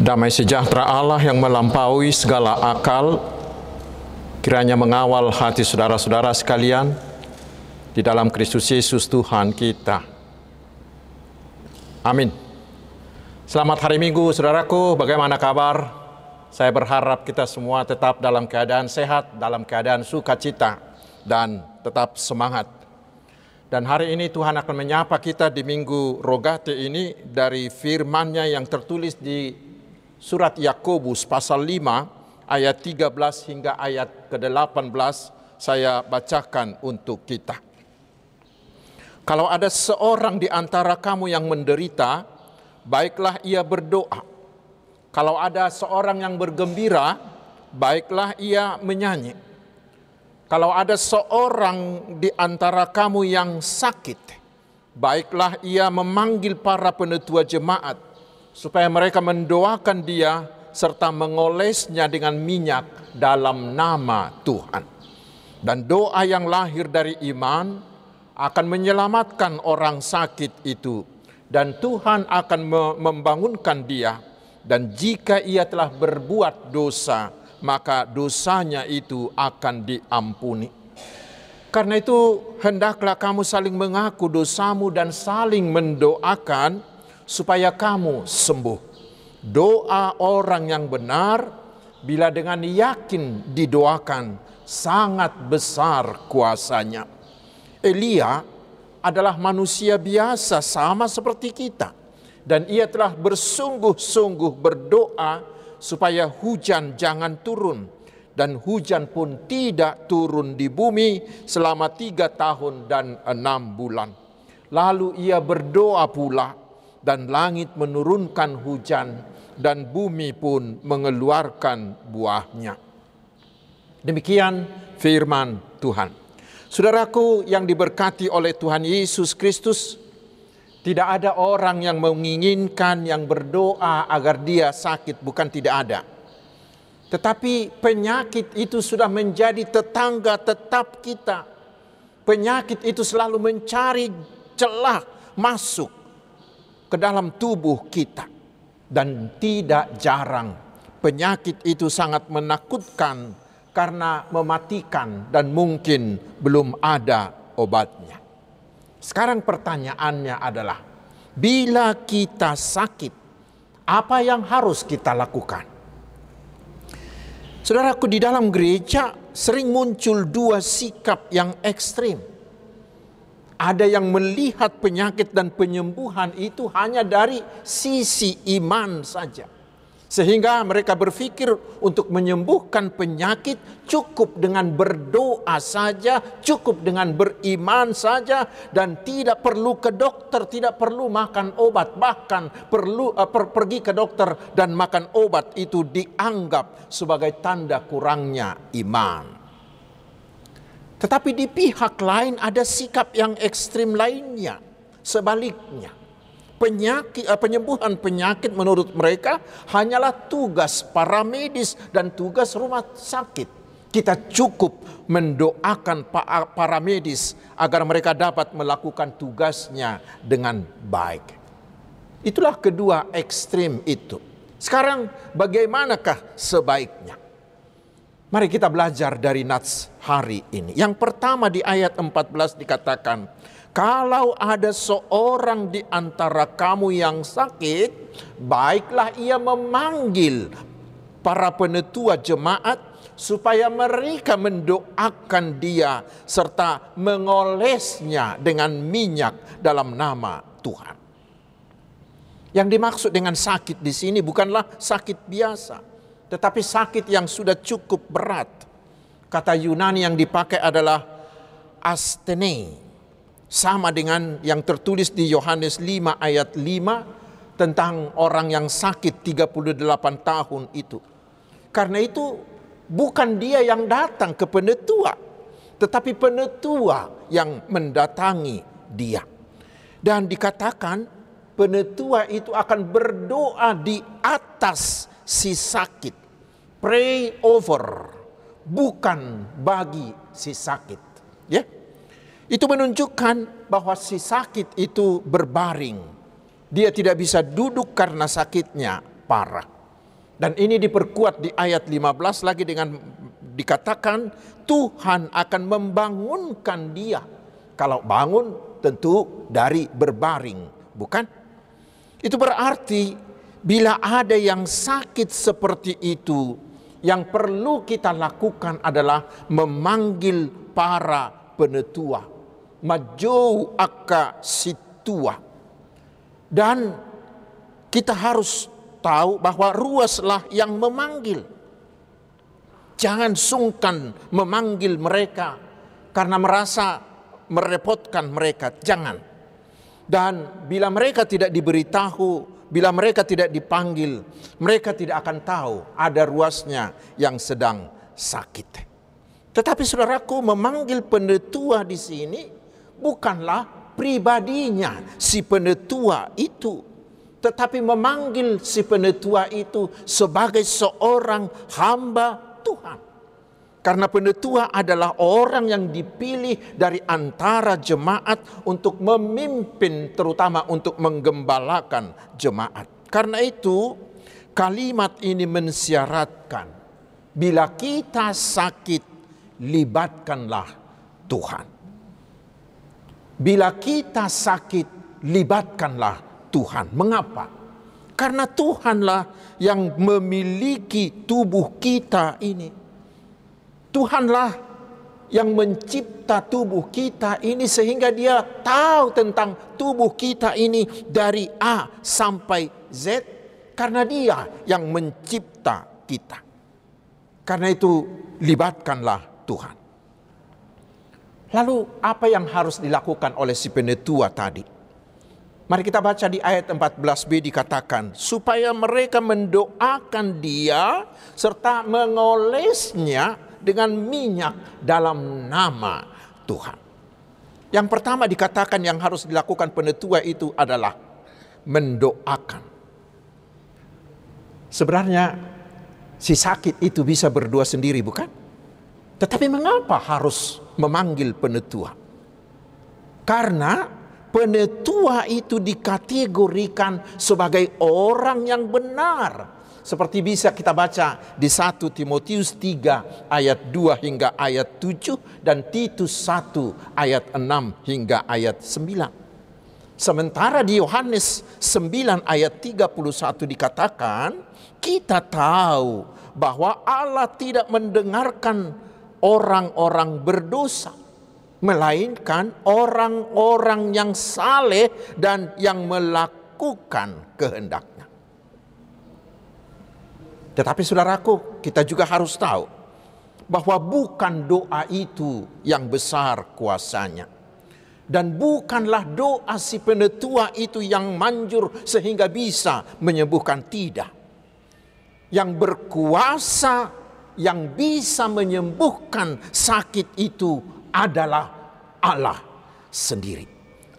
Damai sejahtera Allah yang melampaui segala akal, kiranya mengawal hati saudara-saudara sekalian di dalam Kristus Yesus Tuhan kita. Amin. Selamat hari Minggu, saudaraku. Bagaimana kabar? Saya berharap kita semua tetap dalam keadaan sehat, dalam keadaan sukacita, dan tetap semangat. Dan hari ini Tuhan akan menyapa kita di Minggu Rogate ini dari firman-Nya yang tertulis di surat Yakobus pasal 5 ayat 13 hingga ayat ke-18 saya bacakan untuk kita. Kalau ada seorang di antara kamu yang menderita, baiklah ia berdoa. Kalau ada seorang yang bergembira, baiklah ia menyanyi. Kalau ada seorang di antara kamu yang sakit, baiklah ia memanggil para penetua jemaat supaya mereka mendoakan dia serta mengolesnya dengan minyak dalam nama Tuhan. Dan doa yang lahir dari iman akan menyelamatkan orang sakit itu dan Tuhan akan membangunkan dia dan jika ia telah berbuat dosa maka dosanya itu akan diampuni. Karena itu hendaklah kamu saling mengaku dosamu dan saling mendoakan supaya kamu sembuh. Doa orang yang benar bila dengan yakin didoakan sangat besar kuasanya. Elia adalah manusia biasa sama seperti kita dan ia telah bersungguh-sungguh berdoa supaya hujan jangan turun dan hujan pun tidak turun di bumi selama tiga tahun dan enam bulan. Lalu ia berdoa pula dan langit menurunkan hujan dan bumi pun mengeluarkan buahnya. Demikian firman Tuhan. Saudaraku yang diberkati oleh Tuhan Yesus Kristus, tidak ada orang yang menginginkan yang berdoa agar dia sakit, bukan tidak ada. Tetapi penyakit itu sudah menjadi tetangga tetap kita. Penyakit itu selalu mencari celah masuk ke dalam tubuh kita. Dan tidak jarang penyakit itu sangat menakutkan karena mematikan dan mungkin belum ada obatnya. Sekarang pertanyaannya adalah, bila kita sakit, apa yang harus kita lakukan? Saudaraku di dalam gereja sering muncul dua sikap yang ekstrim. Ada yang melihat penyakit dan penyembuhan itu hanya dari sisi iman saja sehingga mereka berpikir untuk menyembuhkan penyakit cukup dengan berdoa saja, cukup dengan beriman saja dan tidak perlu ke dokter, tidak perlu makan obat, bahkan perlu uh, per, pergi ke dokter dan makan obat itu dianggap sebagai tanda kurangnya iman. Tetapi di pihak lain ada sikap yang ekstrim lainnya, sebaliknya penyakit eh, penyembuhan penyakit menurut mereka hanyalah tugas para medis dan tugas rumah sakit. Kita cukup mendoakan para medis agar mereka dapat melakukan tugasnya dengan baik. Itulah kedua ekstrim itu. Sekarang bagaimanakah sebaiknya? Mari kita belajar dari Nats hari ini. Yang pertama di ayat 14 dikatakan, kalau ada seorang di antara kamu yang sakit, baiklah ia memanggil para penetua jemaat supaya mereka mendoakan dia serta mengolesnya dengan minyak dalam nama Tuhan. Yang dimaksud dengan sakit di sini bukanlah sakit biasa, tetapi sakit yang sudah cukup berat. Kata Yunani yang dipakai adalah astene sama dengan yang tertulis di Yohanes 5 ayat 5 tentang orang yang sakit 38 tahun itu. Karena itu bukan dia yang datang ke penetua, tetapi penetua yang mendatangi dia. Dan dikatakan penetua itu akan berdoa di atas si sakit. Pray over, bukan bagi si sakit. Ya. Itu menunjukkan bahwa si sakit itu berbaring. Dia tidak bisa duduk karena sakitnya parah. Dan ini diperkuat di ayat 15 lagi dengan dikatakan Tuhan akan membangunkan dia. Kalau bangun tentu dari berbaring, bukan? Itu berarti bila ada yang sakit seperti itu, yang perlu kita lakukan adalah memanggil para penetua. Maju aka situa. Dan kita harus tahu bahwa ruaslah yang memanggil. Jangan sungkan memanggil mereka karena merasa merepotkan mereka. Jangan. Dan bila mereka tidak diberitahu, bila mereka tidak dipanggil, mereka tidak akan tahu ada ruasnya yang sedang sakit. Tetapi saudaraku memanggil penetua di sini bukanlah pribadinya si penetua itu tetapi memanggil si penetua itu sebagai seorang hamba Tuhan. Karena penetua adalah orang yang dipilih dari antara jemaat untuk memimpin terutama untuk menggembalakan jemaat. Karena itu kalimat ini mensyaratkan bila kita sakit libatkanlah Tuhan. Bila kita sakit libatkanlah Tuhan. Mengapa? Karena Tuhanlah yang memiliki tubuh kita ini. Tuhanlah yang mencipta tubuh kita ini sehingga dia tahu tentang tubuh kita ini dari A sampai Z karena dia yang mencipta kita. Karena itu libatkanlah Tuhan. Lalu apa yang harus dilakukan oleh si penetua tadi? Mari kita baca di ayat 14b dikatakan supaya mereka mendoakan dia serta mengolesnya dengan minyak dalam nama Tuhan. Yang pertama dikatakan yang harus dilakukan penetua itu adalah mendoakan. Sebenarnya si sakit itu bisa berdua sendiri bukan? Tetapi mengapa harus memanggil penetua? Karena penetua itu dikategorikan sebagai orang yang benar. Seperti bisa kita baca di 1 Timotius 3 ayat 2 hingga ayat 7 dan Titus 1 ayat 6 hingga ayat 9. Sementara di Yohanes 9 ayat 31 dikatakan kita tahu bahwa Allah tidak mendengarkan orang-orang berdosa melainkan orang-orang yang saleh dan yang melakukan kehendaknya. Tetapi saudaraku, kita juga harus tahu bahwa bukan doa itu yang besar kuasanya. Dan bukanlah doa si penetua itu yang manjur sehingga bisa menyembuhkan tidak. Yang berkuasa yang bisa menyembuhkan sakit itu adalah Allah sendiri.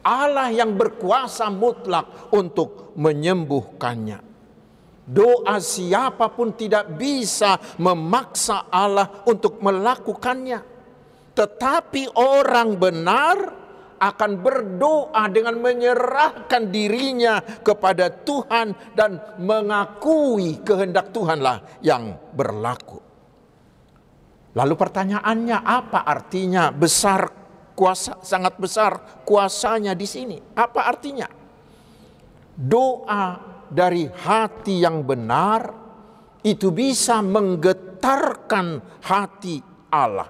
Allah yang berkuasa mutlak untuk menyembuhkannya. Doa siapa pun tidak bisa memaksa Allah untuk melakukannya. Tetapi orang benar akan berdoa dengan menyerahkan dirinya kepada Tuhan dan mengakui kehendak Tuhanlah yang berlaku. Lalu pertanyaannya apa artinya besar kuasa sangat besar kuasanya di sini? Apa artinya? Doa dari hati yang benar itu bisa menggetarkan hati Allah.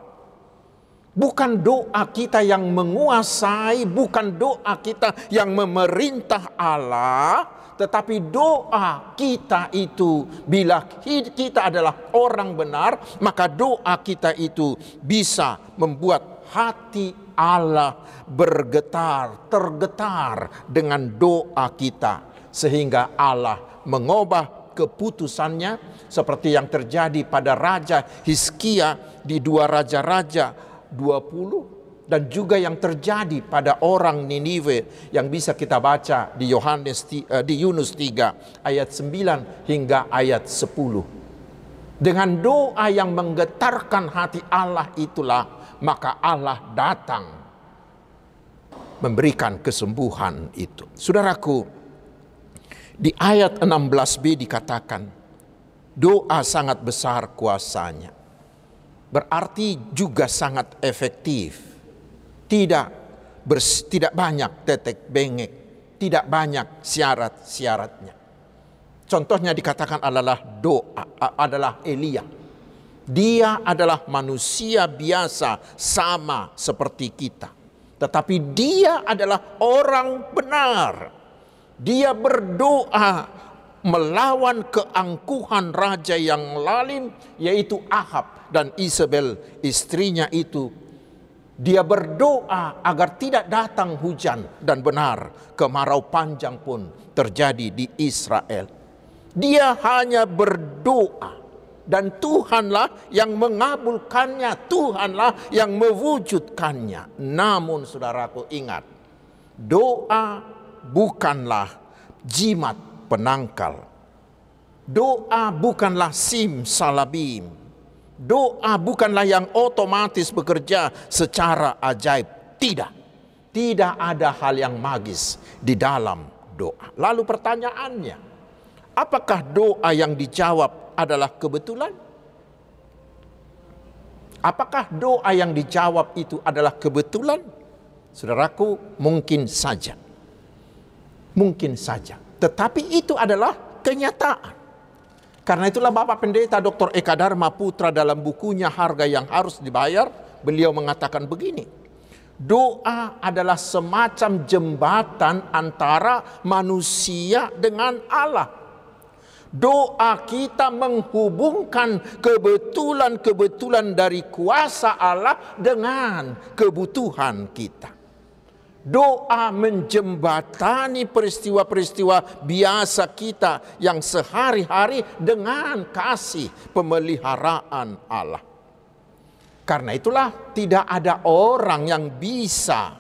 Bukan doa kita yang menguasai, bukan doa kita yang memerintah Allah, tetapi doa kita itu bila kita adalah orang benar, maka doa kita itu bisa membuat hati Allah bergetar, tergetar dengan doa kita sehingga Allah mengubah keputusannya seperti yang terjadi pada Raja Hizkia di dua Raja-Raja 20 dan juga yang terjadi pada orang Niniwe yang bisa kita baca di Yohanes eh, di Yunus 3 ayat 9 hingga ayat 10. Dengan doa yang menggetarkan hati Allah itulah maka Allah datang memberikan kesembuhan itu. Saudaraku, di ayat 16b dikatakan, Doa sangat besar kuasanya. Berarti juga sangat efektif. Tidak bers, tidak banyak tetek bengek, tidak banyak syarat-syaratnya. Contohnya dikatakan adalah doa adalah Elia. Dia adalah manusia biasa sama seperti kita. Tetapi dia adalah orang benar. Dia berdoa melawan keangkuhan raja yang lalim yaitu Ahab dan Isabel istrinya itu dia berdoa agar tidak datang hujan dan benar kemarau panjang pun terjadi di Israel dia hanya berdoa dan Tuhanlah yang mengabulkannya, Tuhanlah yang mewujudkannya. Namun saudaraku ingat, doa bukanlah jimat penangkal. Doa bukanlah sim salabim. Doa bukanlah yang otomatis bekerja secara ajaib. Tidak. Tidak ada hal yang magis di dalam doa. Lalu pertanyaannya, Apakah doa yang dijawab adalah kebetulan? Apakah doa yang dijawab itu adalah kebetulan? Saudaraku, mungkin saja. Mungkin saja. Tetapi itu adalah kenyataan. Karena itulah Bapak Pendeta Dr. Eka Dharma Putra dalam bukunya Harga yang Harus Dibayar, beliau mengatakan begini. Doa adalah semacam jembatan antara manusia dengan Allah doa kita menghubungkan kebetulan-kebetulan dari kuasa Allah dengan kebutuhan kita. Doa menjembatani peristiwa-peristiwa biasa kita yang sehari-hari dengan kasih pemeliharaan Allah. Karena itulah tidak ada orang yang bisa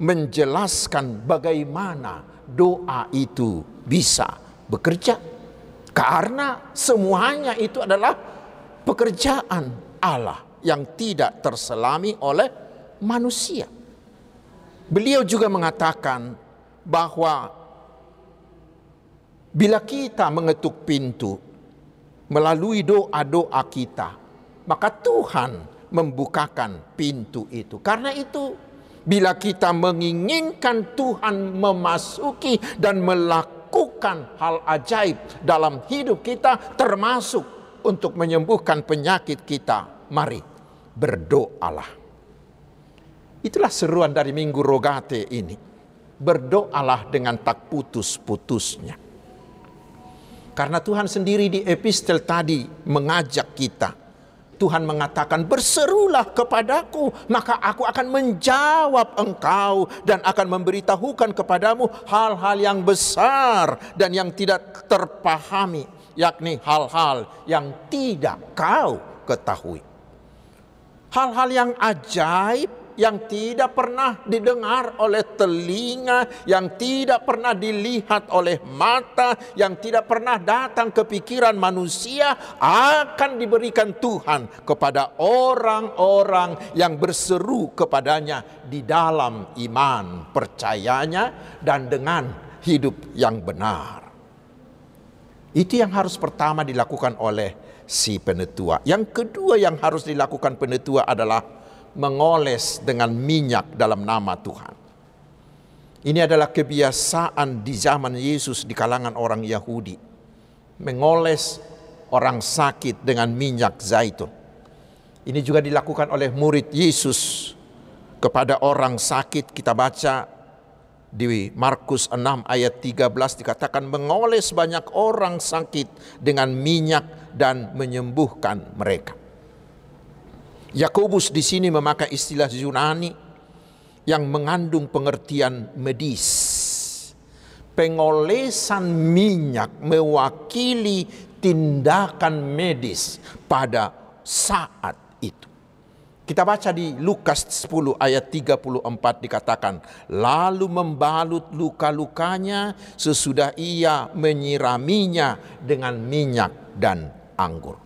menjelaskan bagaimana doa itu bisa bekerja. Karena semuanya itu adalah pekerjaan Allah yang tidak terselami oleh manusia. Beliau juga mengatakan bahwa bila kita mengetuk pintu melalui doa-doa kita, maka Tuhan membukakan pintu itu. Karena itu, bila kita menginginkan Tuhan memasuki dan melakukan hal ajaib dalam hidup kita termasuk untuk menyembuhkan penyakit kita. Mari berdoalah. Itulah seruan dari Minggu Rogate ini. Berdoalah dengan tak putus-putusnya. Karena Tuhan sendiri di epistel tadi mengajak kita Tuhan mengatakan, "Berserulah kepadaku, maka aku akan menjawab engkau dan akan memberitahukan kepadamu hal-hal yang besar dan yang tidak terpahami, yakni hal-hal yang tidak kau ketahui." Hal-hal yang ajaib yang tidak pernah didengar oleh telinga, yang tidak pernah dilihat oleh mata, yang tidak pernah datang ke pikiran manusia akan diberikan Tuhan kepada orang-orang yang berseru kepadanya di dalam iman percayanya dan dengan hidup yang benar. Itu yang harus pertama dilakukan oleh si penetua. Yang kedua yang harus dilakukan penetua adalah mengoles dengan minyak dalam nama Tuhan. Ini adalah kebiasaan di zaman Yesus di kalangan orang Yahudi. Mengoles orang sakit dengan minyak zaitun. Ini juga dilakukan oleh murid Yesus kepada orang sakit. Kita baca di Markus 6 ayat 13 dikatakan mengoles banyak orang sakit dengan minyak dan menyembuhkan mereka. Yakobus di sini memakai istilah Yunani yang mengandung pengertian medis. Pengolesan minyak mewakili tindakan medis pada saat itu. Kita baca di Lukas 10 ayat 34 dikatakan, lalu membalut luka-lukanya sesudah ia menyiraminya dengan minyak dan anggur.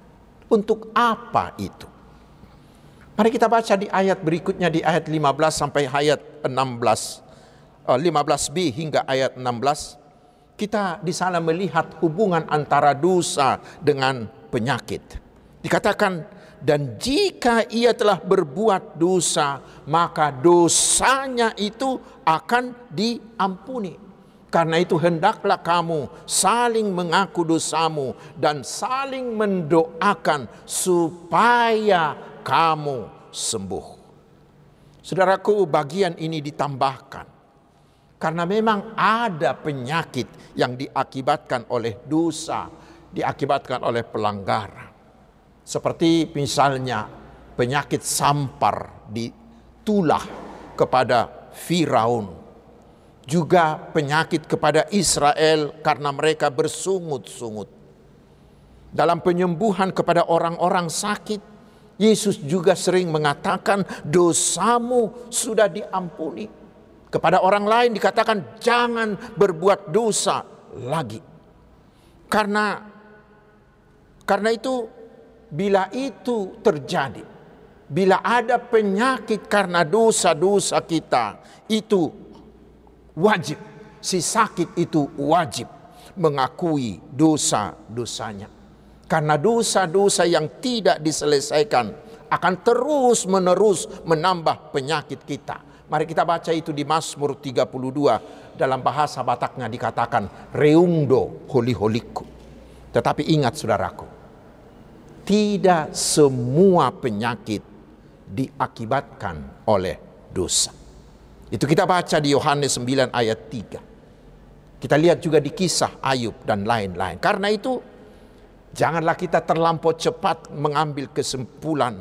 Untuk apa itu? Mari kita baca di ayat berikutnya di ayat 15 sampai ayat 16. 15b eh, hingga ayat 16. Kita di sana melihat hubungan antara dosa dengan penyakit. Dikatakan dan jika ia telah berbuat dosa, maka dosanya itu akan diampuni. Karena itu hendaklah kamu saling mengaku dosamu dan saling mendoakan supaya kamu sembuh. Saudaraku, bagian ini ditambahkan karena memang ada penyakit yang diakibatkan oleh dosa, diakibatkan oleh pelanggaran. Seperti misalnya penyakit sampar di tulah kepada Firaun. Juga penyakit kepada Israel karena mereka bersungut-sungut. Dalam penyembuhan kepada orang-orang sakit, Yesus juga sering mengatakan dosamu sudah diampuni. Kepada orang lain dikatakan jangan berbuat dosa lagi. Karena karena itu bila itu terjadi, bila ada penyakit karena dosa-dosa kita, itu wajib. Si sakit itu wajib mengakui dosa-dosanya. Karena dosa-dosa yang tidak diselesaikan akan terus-menerus menambah penyakit kita. Mari kita baca itu di Mazmur 32 dalam bahasa Bataknya dikatakan reungdo holi holiku. Tetapi ingat saudaraku, tidak semua penyakit diakibatkan oleh dosa. Itu kita baca di Yohanes 9 ayat 3. Kita lihat juga di kisah Ayub dan lain-lain. Karena itu janganlah kita terlampau cepat mengambil kesimpulan.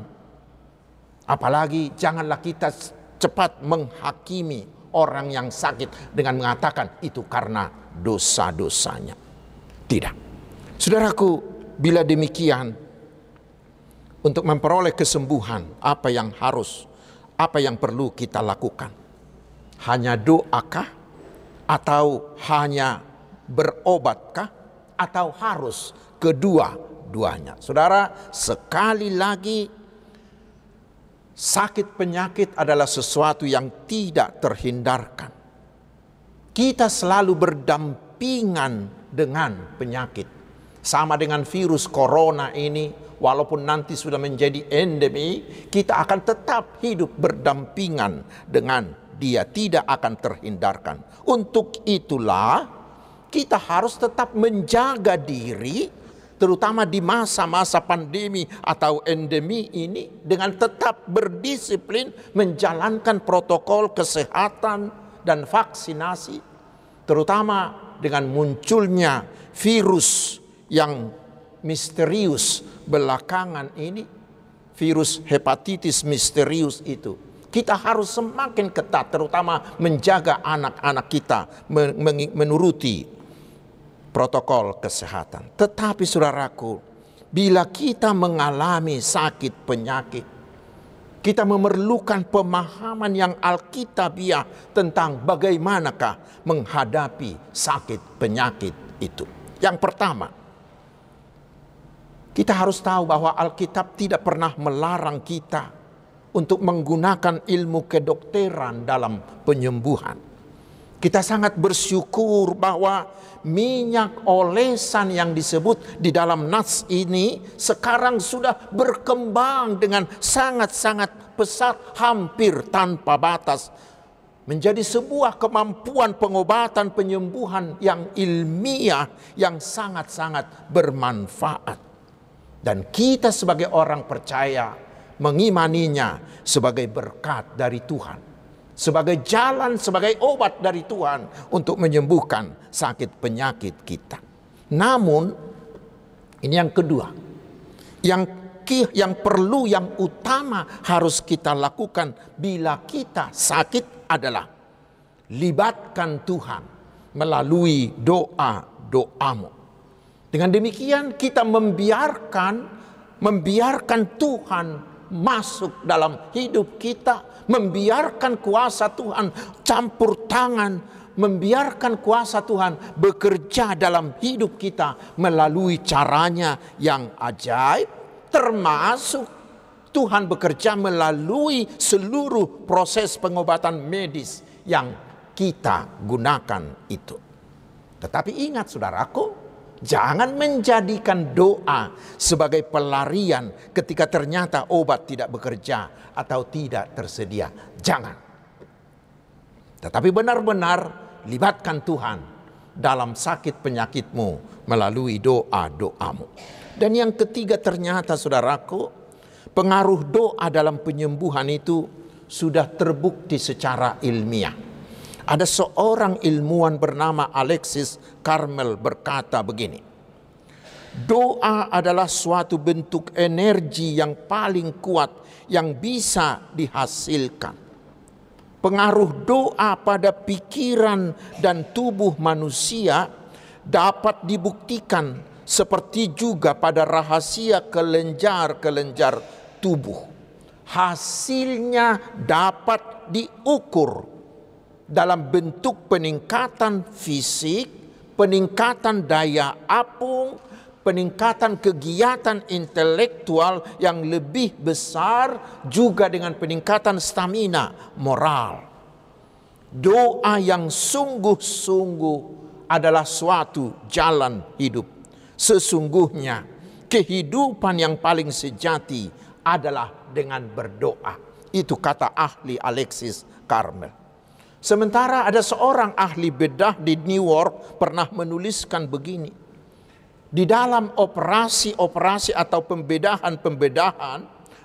Apalagi janganlah kita cepat menghakimi orang yang sakit dengan mengatakan itu karena dosa-dosanya. Tidak. Saudaraku, bila demikian untuk memperoleh kesembuhan, apa yang harus, apa yang perlu kita lakukan? Hanya doakah? Atau hanya berobatkah? Atau harus kedua-duanya? Saudara, sekali lagi sakit penyakit adalah sesuatu yang tidak terhindarkan. Kita selalu berdampingan dengan penyakit. Sama dengan virus corona ini, walaupun nanti sudah menjadi endemi, kita akan tetap hidup berdampingan dengan dia, tidak akan terhindarkan. Untuk itulah kita harus tetap menjaga diri, terutama di masa-masa pandemi atau endemi ini, dengan tetap berdisiplin menjalankan protokol kesehatan dan vaksinasi, terutama dengan munculnya virus yang misterius belakangan ini virus hepatitis misterius itu. Kita harus semakin ketat terutama menjaga anak-anak kita menuruti protokol kesehatan. Tetapi saudaraku, bila kita mengalami sakit penyakit, kita memerlukan pemahaman yang alkitabiah tentang bagaimanakah menghadapi sakit penyakit itu. Yang pertama, kita harus tahu bahwa Alkitab tidak pernah melarang kita untuk menggunakan ilmu kedokteran dalam penyembuhan. Kita sangat bersyukur bahwa minyak olesan yang disebut di dalam nas ini sekarang sudah berkembang dengan sangat-sangat pesat hampir tanpa batas menjadi sebuah kemampuan pengobatan penyembuhan yang ilmiah yang sangat-sangat bermanfaat. Dan kita sebagai orang percaya mengimaninya sebagai berkat dari Tuhan. Sebagai jalan, sebagai obat dari Tuhan untuk menyembuhkan sakit penyakit kita. Namun, ini yang kedua. Yang yang perlu, yang utama harus kita lakukan bila kita sakit adalah libatkan Tuhan melalui doa-doamu. Dengan demikian kita membiarkan membiarkan Tuhan masuk dalam hidup kita, membiarkan kuasa Tuhan campur tangan, membiarkan kuasa Tuhan bekerja dalam hidup kita melalui caranya yang ajaib, termasuk Tuhan bekerja melalui seluruh proses pengobatan medis yang kita gunakan itu. Tetapi ingat saudaraku, Jangan menjadikan doa sebagai pelarian ketika ternyata obat tidak bekerja atau tidak tersedia. Jangan. Tetapi benar-benar libatkan Tuhan dalam sakit penyakitmu melalui doa-doamu. Dan yang ketiga ternyata saudaraku, pengaruh doa dalam penyembuhan itu sudah terbukti secara ilmiah. Ada seorang ilmuwan bernama Alexis Carmel berkata begini. Doa adalah suatu bentuk energi yang paling kuat yang bisa dihasilkan. Pengaruh doa pada pikiran dan tubuh manusia dapat dibuktikan seperti juga pada rahasia kelenjar-kelenjar tubuh. Hasilnya dapat diukur dalam bentuk peningkatan fisik, peningkatan daya apung, peningkatan kegiatan intelektual yang lebih besar juga dengan peningkatan stamina moral. Doa yang sungguh-sungguh adalah suatu jalan hidup. Sesungguhnya kehidupan yang paling sejati adalah dengan berdoa. Itu kata ahli Alexis Carmel. Sementara ada seorang ahli bedah di New York pernah menuliskan begini. Di dalam operasi-operasi atau pembedahan-pembedahan,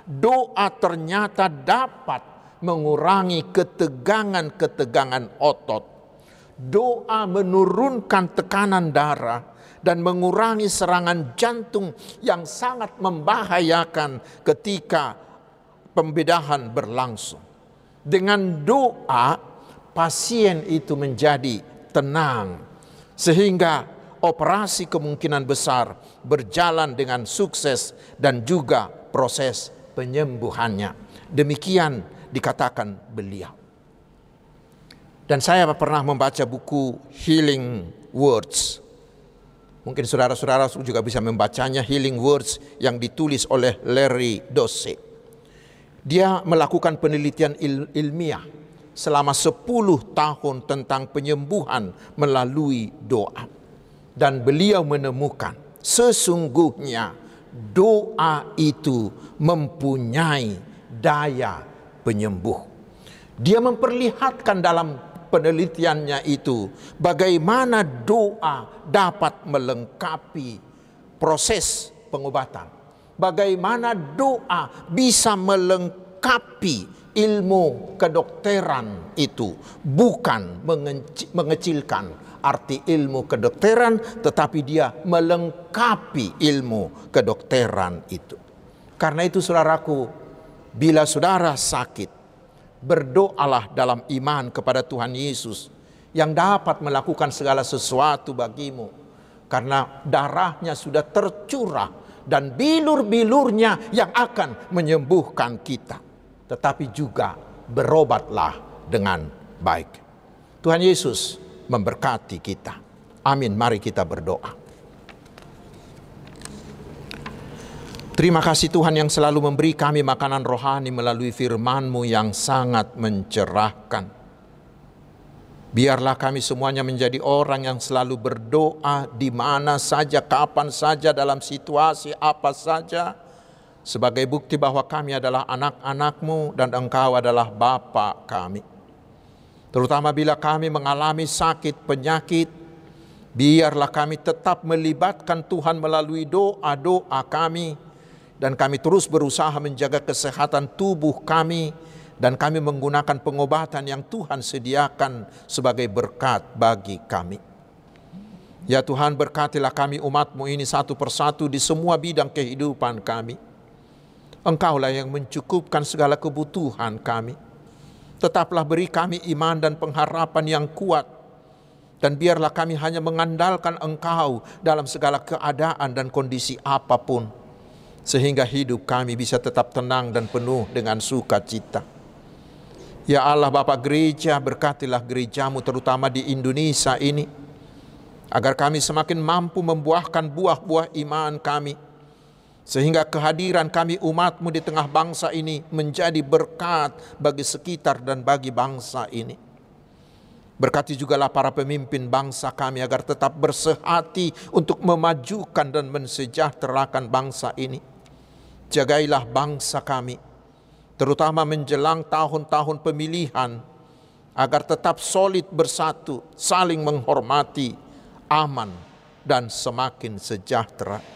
doa ternyata dapat mengurangi ketegangan-ketegangan otot. Doa menurunkan tekanan darah dan mengurangi serangan jantung yang sangat membahayakan ketika pembedahan berlangsung. Dengan doa pasien itu menjadi tenang sehingga operasi kemungkinan besar berjalan dengan sukses dan juga proses penyembuhannya. Demikian dikatakan beliau. Dan saya pernah membaca buku Healing Words. Mungkin saudara-saudara juga bisa membacanya Healing Words yang ditulis oleh Larry Dossey. Dia melakukan penelitian il ilmiah selama 10 tahun tentang penyembuhan melalui doa. Dan beliau menemukan sesungguhnya doa itu mempunyai daya penyembuh. Dia memperlihatkan dalam penelitiannya itu bagaimana doa dapat melengkapi proses pengobatan. Bagaimana doa bisa melengkapi ilmu kedokteran itu bukan mengecilkan arti ilmu kedokteran tetapi dia melengkapi ilmu kedokteran itu. Karena itu saudaraku, bila saudara sakit, berdoalah dalam iman kepada Tuhan Yesus yang dapat melakukan segala sesuatu bagimu karena darahnya sudah tercurah dan bilur-bilurnya yang akan menyembuhkan kita tetapi juga berobatlah dengan baik. Tuhan Yesus memberkati kita. Amin. Mari kita berdoa. Terima kasih Tuhan yang selalu memberi kami makanan rohani melalui firman-Mu yang sangat mencerahkan. Biarlah kami semuanya menjadi orang yang selalu berdoa di mana saja, kapan saja, dalam situasi apa saja, sebagai bukti bahwa kami adalah anak-anakmu dan engkau adalah Bapa kami. Terutama bila kami mengalami sakit, penyakit, biarlah kami tetap melibatkan Tuhan melalui doa-doa kami dan kami terus berusaha menjaga kesehatan tubuh kami dan kami menggunakan pengobatan yang Tuhan sediakan sebagai berkat bagi kami. Ya Tuhan berkatilah kami umatmu ini satu persatu di semua bidang kehidupan kami. Engkaulah yang mencukupkan segala kebutuhan kami. Tetaplah beri kami iman dan pengharapan yang kuat. Dan biarlah kami hanya mengandalkan Engkau dalam segala keadaan dan kondisi apa pun. Sehingga hidup kami bisa tetap tenang dan penuh dengan sukacita. Ya Allah Bapa Gereja, berkatilah gerejamu terutama di Indonesia ini. Agar kami semakin mampu membuahkan buah-buah iman kami sehingga kehadiran kami umatmu di tengah bangsa ini menjadi berkat bagi sekitar dan bagi bangsa ini. Berkati jugalah para pemimpin bangsa kami agar tetap bersehati untuk memajukan dan mensejahterakan bangsa ini. Jagailah bangsa kami, terutama menjelang tahun-tahun pemilihan, agar tetap solid bersatu, saling menghormati, aman, dan semakin sejahtera.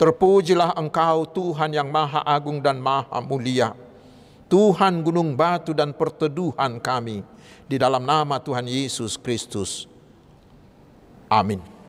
Terpujilah Engkau Tuhan yang Maha Agung dan Maha Mulia, Tuhan gunung batu dan perteduhan kami, di dalam nama Tuhan Yesus Kristus. Amin.